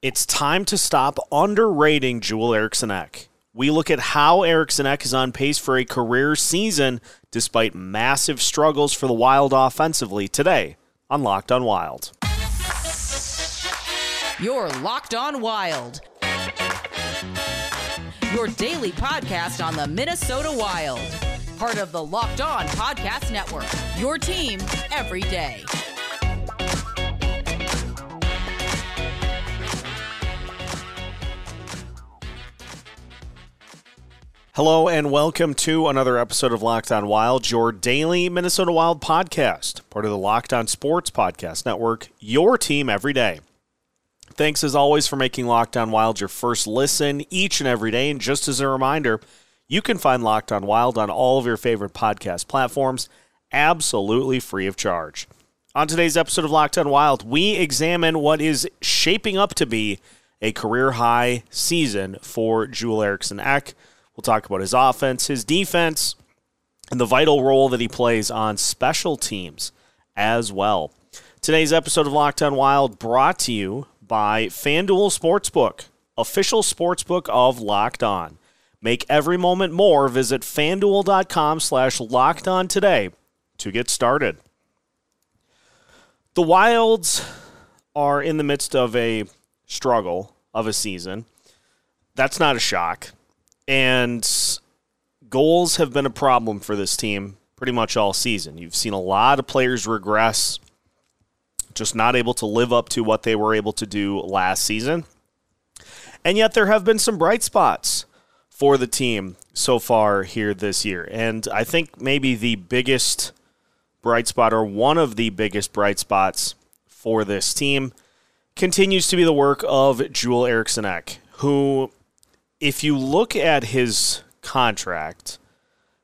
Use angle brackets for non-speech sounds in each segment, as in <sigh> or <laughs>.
It's time to stop underrating Joel Eriksson Ek. We look at how Eriksson Ek is on pace for a career season despite massive struggles for the Wild offensively today on Locked on Wild. You're Locked on Wild. Your daily podcast on the Minnesota Wild. Part of the Locked On Podcast Network. Your team every day. Hello and welcome to another episode of Locked On Wild, your daily Minnesota Wild podcast, part of the Locked On Sports Podcast Network, your team every day. Thanks as always for making Locked On Wild your first listen each and every day. And just as a reminder, you can find Locked On Wild on all of your favorite podcast platforms absolutely free of charge. On today's episode of Locked On Wild, we examine what is shaping up to be a career high season for Joel Eriksson Ek. We'll talk about his offense, his defense, and the vital role that he plays on special teams as well. Today's episode of Locked On Wild brought to you by FanDuel Sportsbook, official sportsbook of Locked On. Make every moment more. Visit fanduel.com slash locked on today to get started. The Wilds are in the midst of a struggle of a season. That's not a shock. And goals have been a problem for this team pretty much all season. You've seen a lot of players regress, just not able to live up to what they were able to do last season. And yet there have been some bright spots for the team so far here this year. And I think maybe the biggest bright spot, or one of the biggest bright spots for this team, continues to be the work of Joel Eriksson Ek, who if you look at his contract,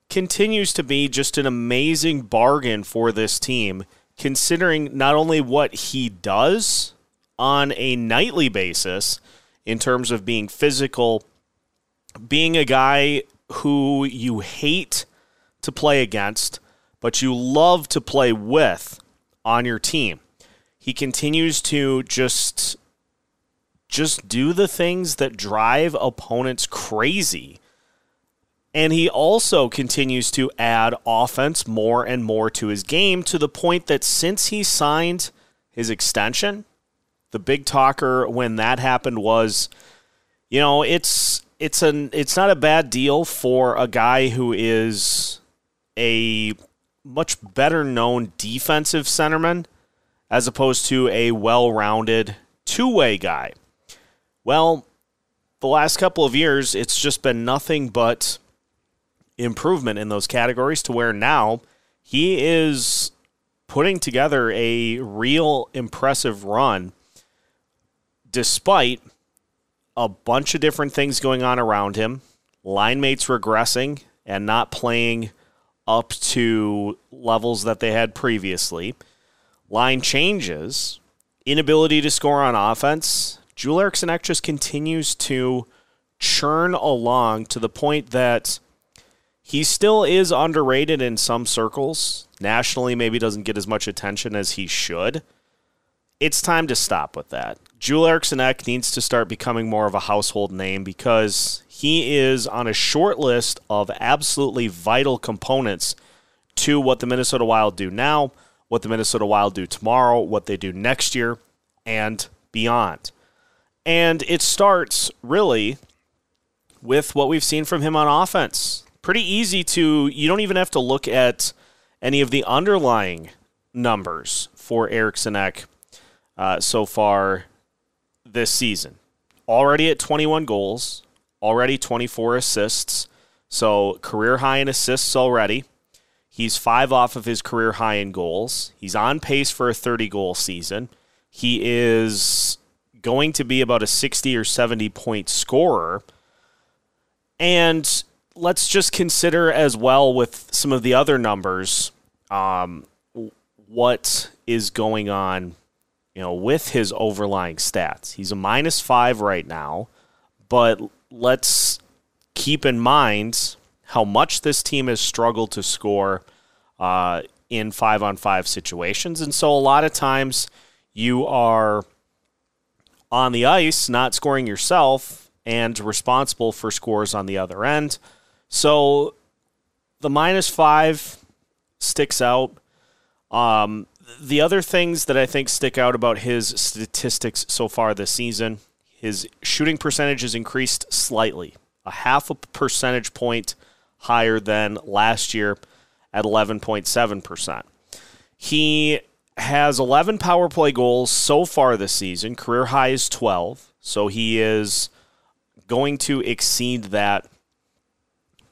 continues to be just an amazing bargain for this team, considering not only what he does on a nightly basis in terms of being physical, being a guy who you hate to play against, but you love to play with on your team. He continues to just just do the things that drive opponents crazy. And he also continues to add offense more and more to his game to the point that since he signed his extension, the big talker when that happened was, you know, it's it's an it's not a bad deal for a guy who is a much better known defensive centerman as opposed to a well-rounded two-way guy. Well, the last couple of years, it's just been nothing but improvement in those categories to where now he is putting together a real impressive run despite a bunch of different things going on around him, line mates regressing and not playing up to levels that they had previously, line changes, inability to score on offense, Joel Eriksson Ek just continues to churn along to the point that he still is underrated in some circles. Nationally, maybe doesn't get as much attention as he should. It's time to stop with that. Joel Eriksson Ek needs to start becoming more of a household name because he is on a short list of absolutely vital components to what the Minnesota Wild do now, what the Minnesota Wild do tomorrow, what they do next year, and beyond. And it starts really with what we've seen from him on offense. Pretty easy to, you don't even have to look at any of the underlying numbers for Eriksson Ek uh, so far this season. Already at 21 goals, already 24 assists, so career high in assists already. He's five off of his career high in goals. He's on pace for a 30 goal season. He is going to be about a 60 or 70 point scorer. And let's just consider as well with some of the other numbers um, what is going on you know with his overlying stats he's a minus five right now but let's keep in mind how much this team has struggled to score uh, in five on five situations and so a lot of times you are on the ice, not scoring yourself, and responsible for scores on the other end. So the minus five sticks out. Um, the other things that I think stick out about his statistics so far this season, his shooting percentage has increased slightly, a half a percentage point higher than last year at 11.7%. He has 11 power play goals so far this season. Career high is 12. So he is going to exceed that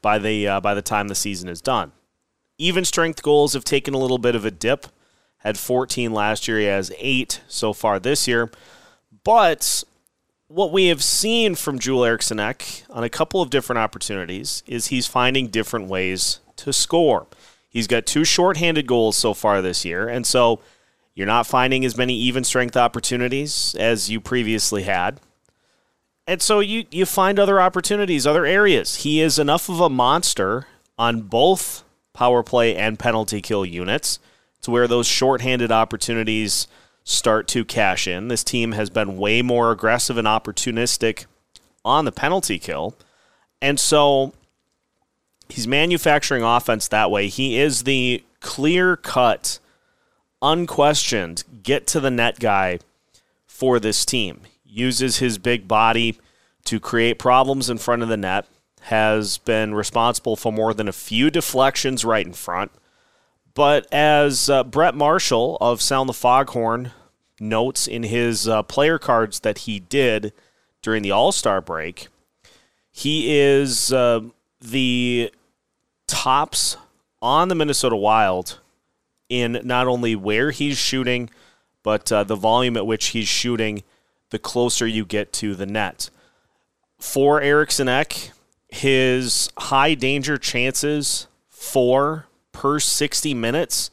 by the uh, by the time the season is done. Even strength goals have taken a little bit of a dip. Had 14 last year. He has eight so far this year. But what we have seen from Joel Eriksson Ek on a couple of different opportunities is he's finding different ways to score. He's got two shorthanded goals so far this year, and so you're not finding as many even strength opportunities as you previously had. And so you, you find other opportunities, other areas. He is enough of a monster on both power play and penalty kill units to where those shorthanded opportunities start to cash in. This team has been way more aggressive and opportunistic on the penalty kill. And so he's manufacturing offense that way. He is the clear cut, unquestioned, get to the net guy for this team. Uses his big body to create problems in front of the net, has been responsible for more than a few deflections right in front. But as uh, Brett Marshall of Sound the Foghorn notes in his uh, player cards that he did during the All Star break, he is uh, the tops on the Minnesota Wild in not only where he's shooting, but uh, the volume at which he's shooting the closer you get to the net. For Eriksson Ek, his high danger chances for per 60 minutes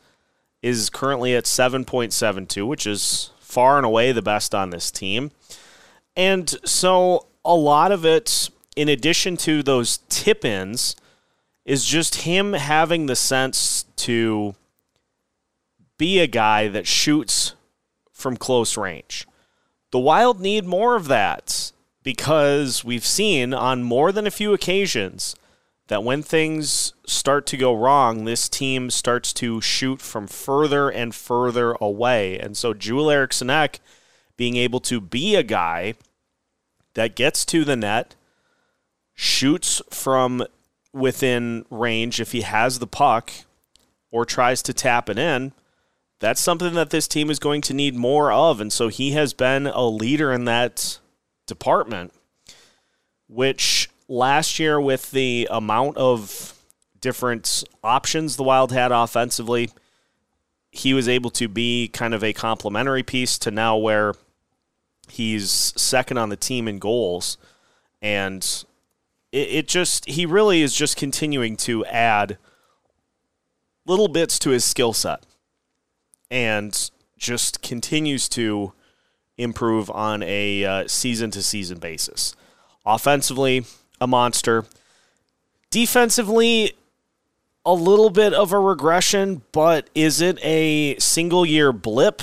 is currently at 7.72, which is far and away the best on this team. And so a lot of it, in addition to those tip ins, is just him having the sense to be a guy that shoots from close range. The Wild need more of that because we've seen on more than a few occasions that when things start to go wrong, this team starts to shoot from further and further away. And so Joel Eriksson Ek being able to be a guy that gets to the net, shoots from within range if he has the puck or tries to tap it in, that's something that this team is going to need more of. And so he has been a leader in that department, which last year with the amount of different options the Wild had offensively, he was able to be kind of a complementary piece to now where he's second on the team in goals. And it, it just, he really is just continuing to add little bits to his skill set and just continues to improve on a season to season basis. Offensively, a monster. Defensively, a little bit of a regression, but is it a single year blip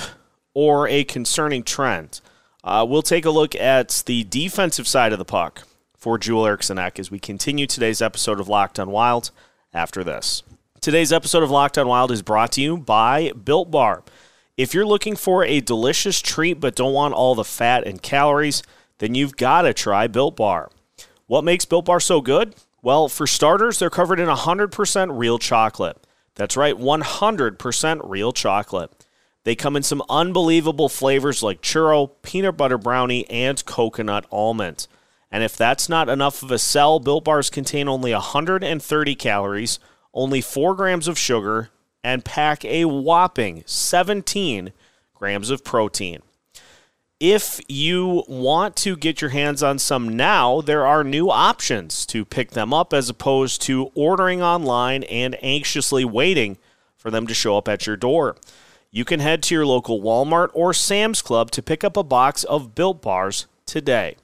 or a concerning trend? Uh, we'll take a look at the defensive side of the puck for Joel Eriksson Ek as we continue today's episode of Locked on Wild after this. Today's episode of Locked on Wild is brought to you by Built Bar. If you're looking for a delicious treat but don't want all the fat and calories, then you've got to try Built Bar. What makes Built Bar so good? Well, for starters, they're covered in 100% real chocolate. That's right, 100% real chocolate. They come in some unbelievable flavors like churro, peanut butter brownie, and coconut almond. And if that's not enough of a sell, Built Bars contain only 130 calories, only 4 grams of sugar, and pack a whopping 17 grams of protein. If you want to get your hands on some now, there are new options to pick them up as opposed to ordering online and anxiously waiting for them to show up at your door. You can head to your local Walmart or Sam's Club to pick up a box of Built Bars today.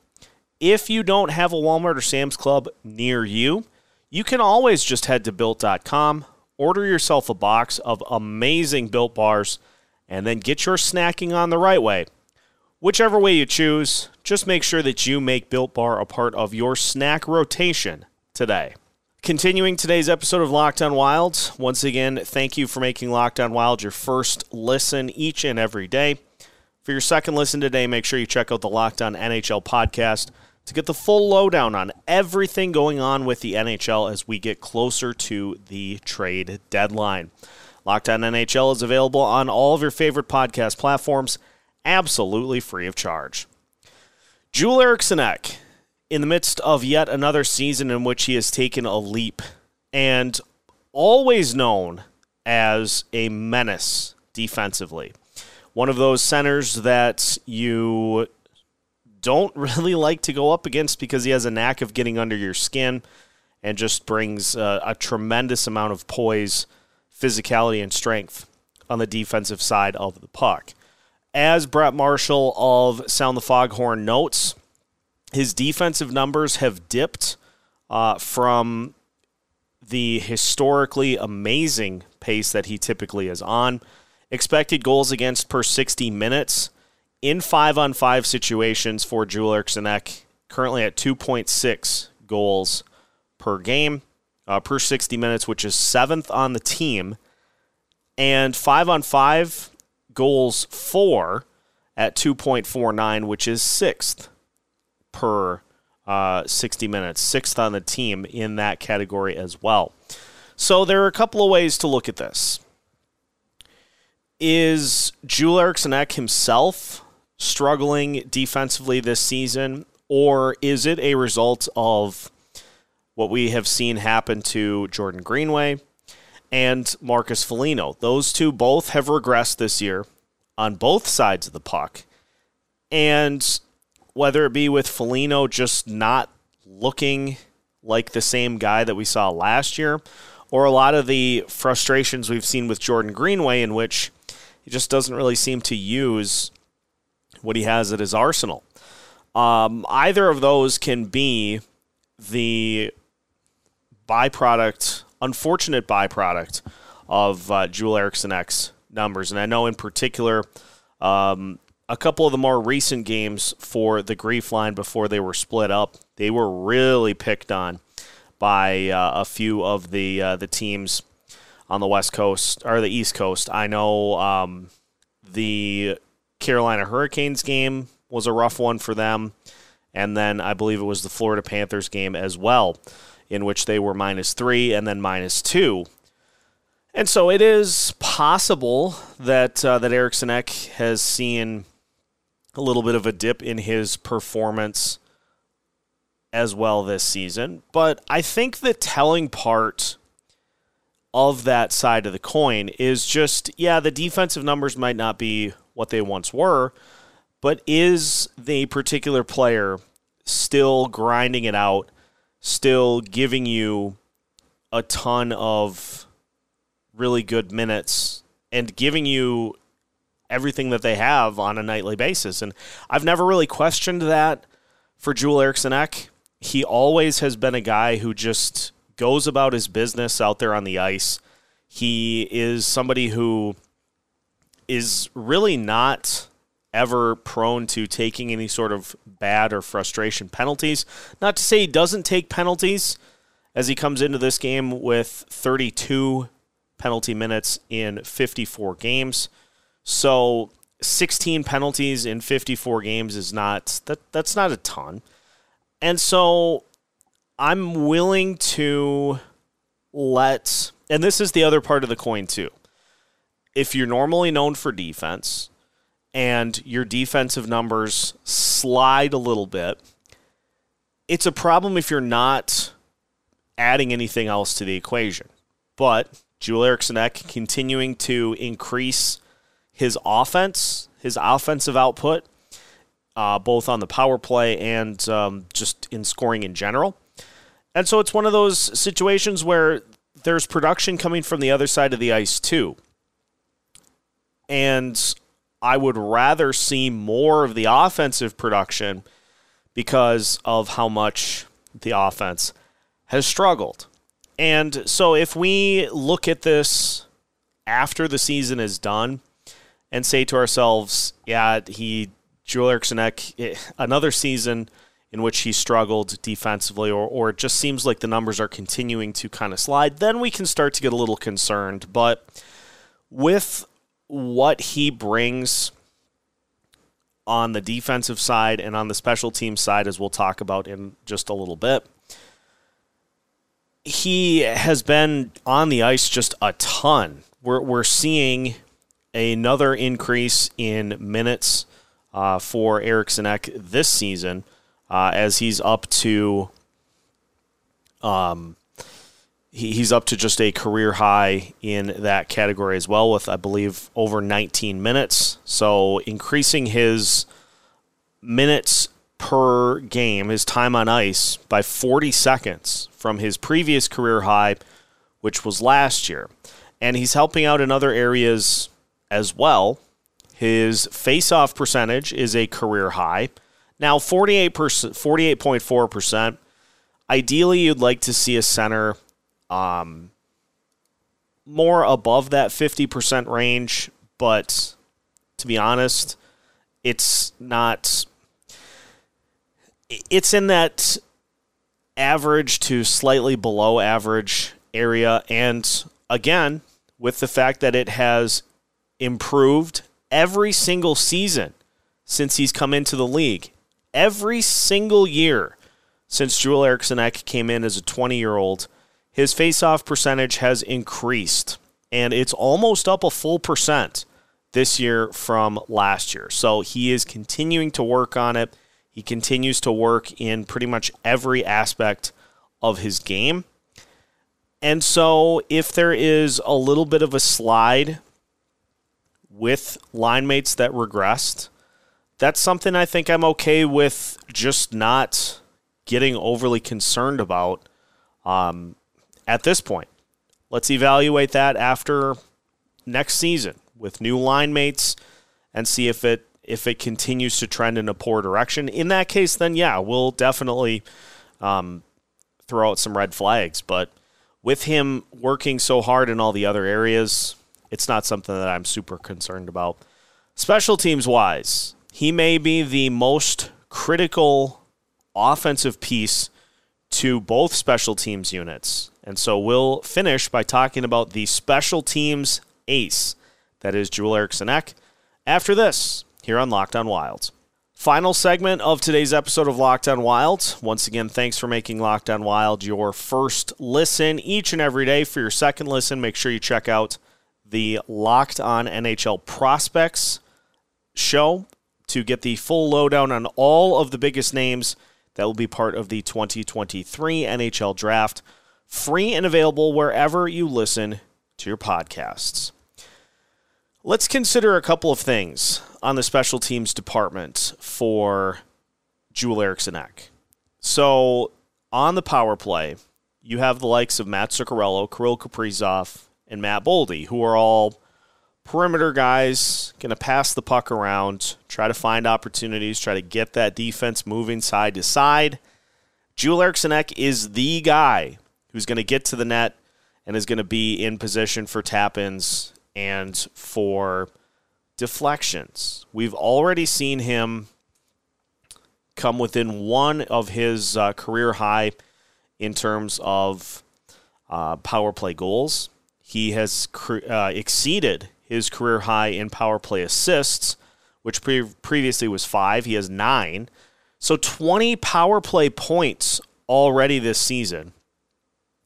If you don't have a Walmart or Sam's Club near you, you can always just head to built.com, order yourself a box of amazing Built Bars, and then get your snacking on the right way Whichever way you choose, just make sure that you make Built Bar a part of your snack rotation today. Continuing today's episode of Locked On Wilds, once again, thank you for making Locked On Wild your first listen each and every day. For your second listen today, make sure you check out the Locked On NHL podcast to get the full lowdown on everything going on with the NHL as we get closer to the trade deadline. Locked On NHL is available on all of your favorite podcast platforms, absolutely free of charge. Joel Eriksson Ek, in the midst of yet another season in which he has taken a leap and always known as a menace defensively. One of those centers that you don't <laughs> really like to go up against because he has a knack of getting under your skin and just brings uh, a tremendous amount of poise, physicality, and strength on the defensive side of the puck. As Brett Marshall of Sound the Foghorn notes, his defensive numbers have dipped uh, from the historically amazing pace that he typically is on. Expected goals against per 60 minutes in five on five situations for Joel Eriksson Ek, currently at 2.6 goals per game uh, per 60 minutes, which is seventh on the team. And five on five goals for at 2.49, which is sixth per uh, 60 minutes, sixth on the team in that category as well. So there are a couple of ways to look at this. Is Joel Eriksson Ek himself struggling defensively this season, or is it a result of what we have seen happen to Jordan Greenway and Marcus Foligno? Those two both have regressed this year on both sides of the puck. And whether it be with Foligno just not looking like the same guy that we saw last year, or a lot of the frustrations we've seen with Jordan Greenway, in which he just doesn't really seem to use what he has at his arsenal. Um, either of those can be the byproduct, unfortunate byproduct of uh, Joel Eriksson Ek's numbers. And I know in particular, um, a couple of the more recent games for the Grief line before they were split up, they were really picked on by uh, a few of the uh, the teams on the West Coast or the East Coast. I know um, the Carolina Hurricanes game was a rough one for them, and then I believe it was the Florida Panthers game as well, in which they were minus three and then minus two. And so it is possible that uh, that Eriksson Ek has seen a little bit of a dip in his performance as well this season. But I think the telling part of that side of the coin is just, yeah, the defensive numbers might not be what they once were, but is the particular player still grinding it out, still giving you a ton of really good minutes and giving you everything that they have on a nightly basis. And I've never really questioned that for Joel Eriksson Ek. He always has been a guy who just goes about his business out there on the ice. He is somebody who is really not ever prone to taking any sort of bad or frustration penalties. Not to say he doesn't take penalties as he comes into this game with 32 penalty minutes in 54 games. So 16 penalties in 54 games is not that that's not a ton. And so I'm willing to let and this is the other part of the coin too. If you're normally known for defense and your defensive numbers slide a little bit, it's a problem if you're not adding anything else to the equation. But Joel Eriksson Ek continuing to increase his offense, his offensive output, uh, both on the power play and um, just in scoring in general. And so it's one of those situations where there's production coming from the other side of the ice, too. And I would rather see more of the offensive production because of how much the offense has struggled. And so if we look at this after the season is done, and say to ourselves, yeah, he Joel Eriksson Ek, eh, another season in which he struggled defensively, or, or it just seems like the numbers are continuing to kind of slide, then we can start to get a little concerned. But with what he brings on the defensive side and on the special team side, as we'll talk about in just a little bit, he has been on the ice just a ton. We're, we're seeing another increase in minutes uh, for Eriksson Ek this season uh, as he's up to um, he, he's up to just a career high in that category as well with I believe over 19 minutes. So increasing his minutes per game, his time on ice by 40 seconds from his previous career high, which was last year. And he's helping out in other areas as well. His face-off percentage is a career high. Now 48%, 48.4%. Ideally, you'd like to see a center um, more above that 50% range, but to be honest, it's not it's in that average to slightly below average area. And again, with the fact that it has improved every single season since he's come into the league, every single year since Joel Eriksson Ek came in as a 20 year old, his faceoff percentage has increased. And it's almost up a full percent this year from last year. So he is continuing to work on it. He continues to work in pretty much every aspect of his game. And so, if there is a little bit of a slide with line mates that regressed, that's something I think I'm okay with just not getting overly concerned about um, at this point. Let's evaluate that after next season with new line mates and see if it if it continues to trend in a poor direction. In that case, then yeah, we'll definitely um, throw out some red flags. But with him working so hard in all the other areas, it's not something that I'm super concerned about. Special teams wise, he may be the most critical offensive piece to both special teams units. And so we'll finish by talking about the special teams ace, that is Joel Eriksson Ek, after this here on Locked On Wild. Final segment of today's episode of Locked On Wild. Once again, thanks for making Locked On Wild your first listen each and every day. For your second listen, make sure you check out the Locked On NHL Prospects show to get the full lowdown on all of the biggest names that will be part of the 2023 NHL Draft. Free and available wherever you listen to your podcasts. Let's consider a couple of things on the special teams department for Joel Eriksson Ek. So on the power play, you have the likes of Matt Zuccarello, Kirill Kaprizov, and Matt Boldy, who are all perimeter guys, going to pass the puck around, try to find opportunities, try to get that defense moving side to side. Joel Eriksson Ek is the guy who's going to get to the net and is going to be in position for tap ins and for deflections. We've already seen him come within one of his uh, career high in terms of uh, power play goals. He has cre- uh, exceeded his career high in power play assists, which pre- previously was five. He has nine. So 20 power play points already this season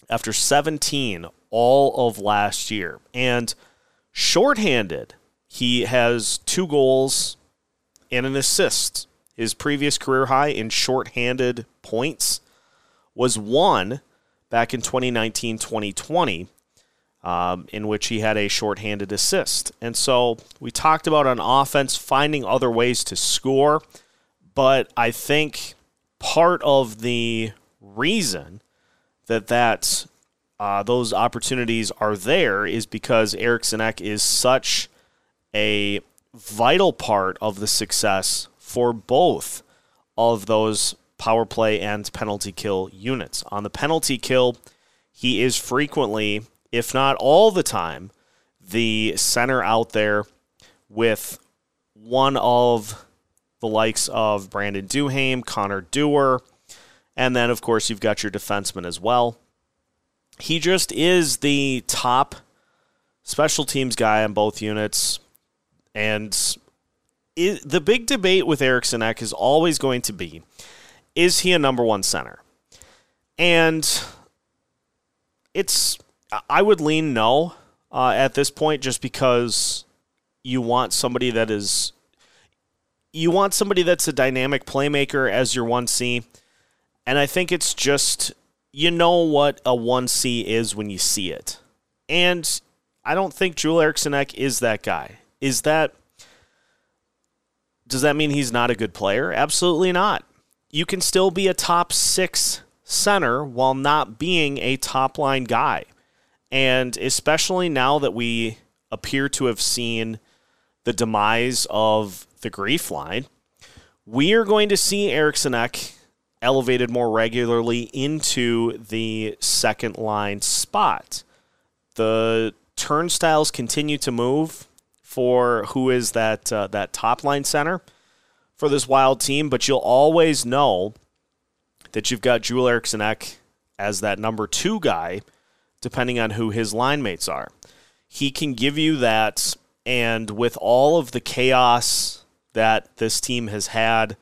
after 17 all of last year. And shorthanded, he has two goals and an assist. His previous career high in shorthanded points was one back in 2019 2020, um, in which he had a shorthanded assist. And so we talked about on offense finding other ways to score, but I think part of the reason that that uh, those opportunities are there is because Eriksson Ek is such a vital part of the success for both of those power play and penalty kill units. On the penalty kill, he is frequently, if not all the time, the center out there with one of the likes of Brandon Duhaime, Connor Dewar, and then, of course, you've got your defenseman as well. He just is the top special teams guy on both units. And the big debate with Eriksson Ek is always going to be is he a number one center? And it's, I would lean no uh, at this point just because you want somebody that is, you want somebody that's a dynamic playmaker as your 1C. And I think it's just, you know what a 1C is when you see it. And I don't think Joel Eriksson Ek is that guy. Is that does that mean he's not a good player? Absolutely not. You can still be a top six center while not being a top line guy. And especially now that we appear to have seen the demise of the grief line, we are going to see Eriksson Ek elevated more regularly into the second line spot. The turnstiles continue to move for who is that uh, that top line center for this wild team, but you'll always know that you've got Joel Eriksson Ek as that number two guy, depending on who his line mates are. He can give you that, and with all of the chaos that this team has had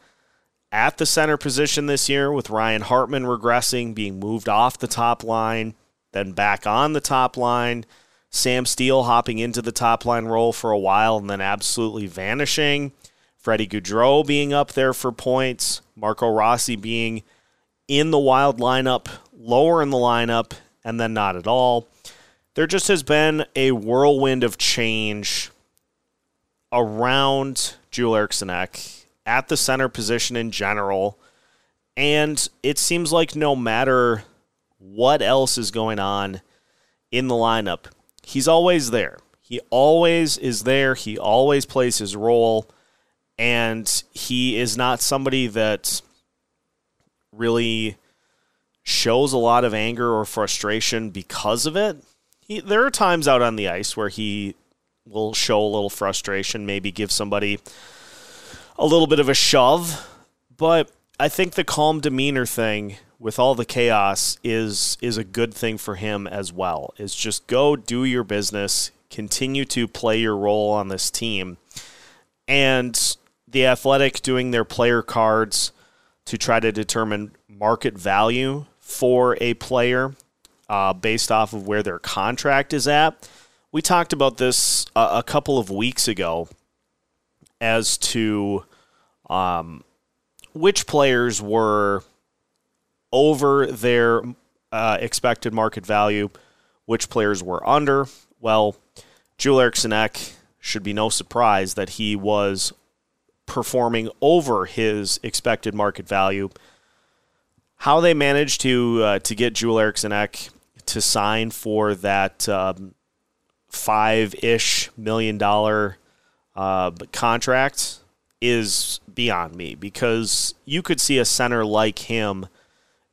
at the center position this year, with Ryan Hartman regressing, being moved off the top line, then back on the top line Sam Steel hopping into the top line role for a while and then absolutely vanishing. Freddie Gaudreau being up there for points. Marco Rossi being in the wild lineup, lower in the lineup, and then not at all. There just has been a whirlwind of change around Joel Eriksson Ek at the center position in general. And it seems like no matter what else is going on in the lineup, he's always there. He always is there. He always plays his role. And he is not somebody that really shows a lot of anger or frustration because of it. He, there are times out on the ice where he will show a little frustration, maybe give somebody a little bit of a shove. But I think the calm demeanor thing with all the chaos is is a good thing for him as well. Is just go do your business, continue to play your role on this team. And the Athletic doing their player cards to try to determine market value for a player uh, based off of where their contract is at. We talked about this a, a couple of weeks ago as to um, which players were over their uh, expected market value, which players were under. Well, Joel Eriksson should be no surprise that he was performing over his expected market value. How they managed to uh, to get Joel Eriksson to sign for that um, five ish million dollar uh, contract is beyond me because you could see a center like him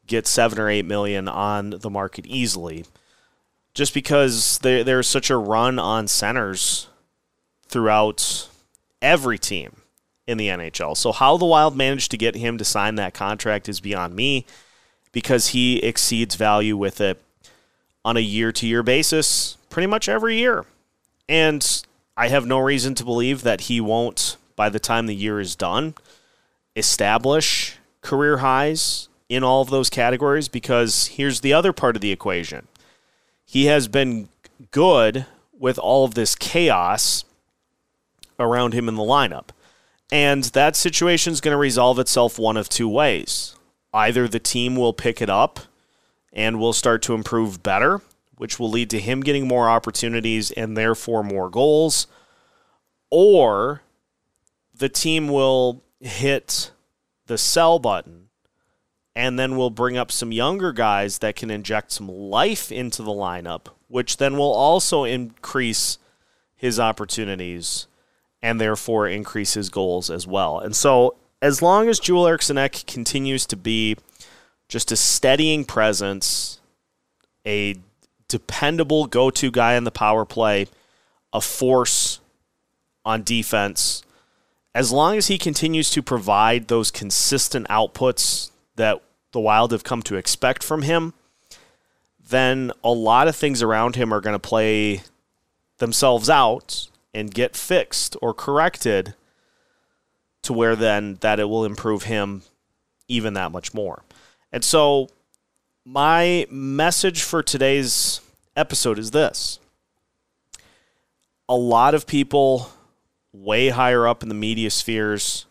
get seven or eight million on the market easily, just because there, there's such a run on centers throughout every team in the NHL. So how the Wild managed to get him to sign that contract is beyond me, because he exceeds value with it on a year-to-year basis, pretty much every year, and I have no reason to believe that he won't, by the time the year is done, establish career highs in all of those categories because here's the other part of the equation. He has been good with all of this chaos around him in the lineup. And that situation is going to resolve itself one of two ways. Either the team will pick it up and will start to improve better, which will lead to him getting more opportunities and therefore more goals, or the team will hit the sell button and then we'll bring up some younger guys that can inject some life into the lineup, which then will also increase his opportunities and therefore increase his goals as well. And so, as long as Joel Eriksson continues to be just a steadying presence, a dependable go to guy in the power play, a force on defense, as long as he continues to provide those consistent outputs that the Wild have come to expect from him, then a lot of things around him are going to play themselves out and get fixed or corrected to where then that it will improve him even that much more. And so my message for today's episode is this. A lot of people way higher up in the media spheres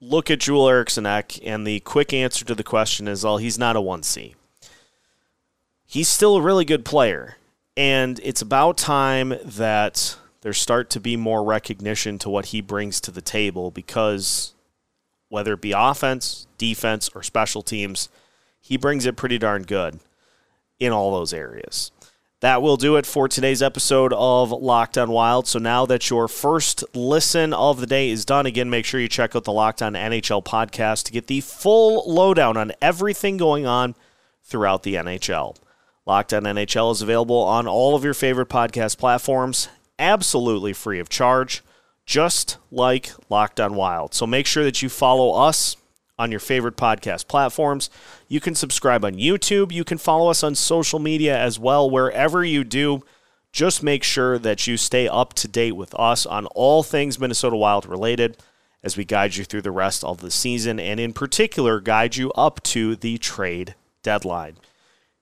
look at Joel Eriksson Ek, and the quick answer to the question is, well, he's not a 1C. He's still a really good player, and it's about time that there start to be more recognition to what he brings to the table because whether it be offense, defense, or special teams, he brings it pretty darn good in all those areas. That will do it for today's episode of Locked On Wild. So now that your first listen of the day is done, again, make sure you check out the Locked On NHL podcast to get the full lowdown on everything going on throughout the NHL. Locked On NHL is available on all of your favorite podcast platforms, absolutely free of charge, just like Locked On Wild. So make sure that you follow us on your favorite podcast platforms. You can subscribe on YouTube. You can follow us on social media as well. Wherever you do, just make sure that you stay up to date with us on all things Minnesota Wild related as we guide you through the rest of the season and, in particular, guide you up to the trade deadline.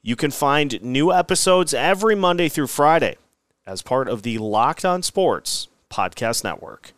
You can find new episodes every Monday through Friday as part of the Locked On Sports Podcast Network.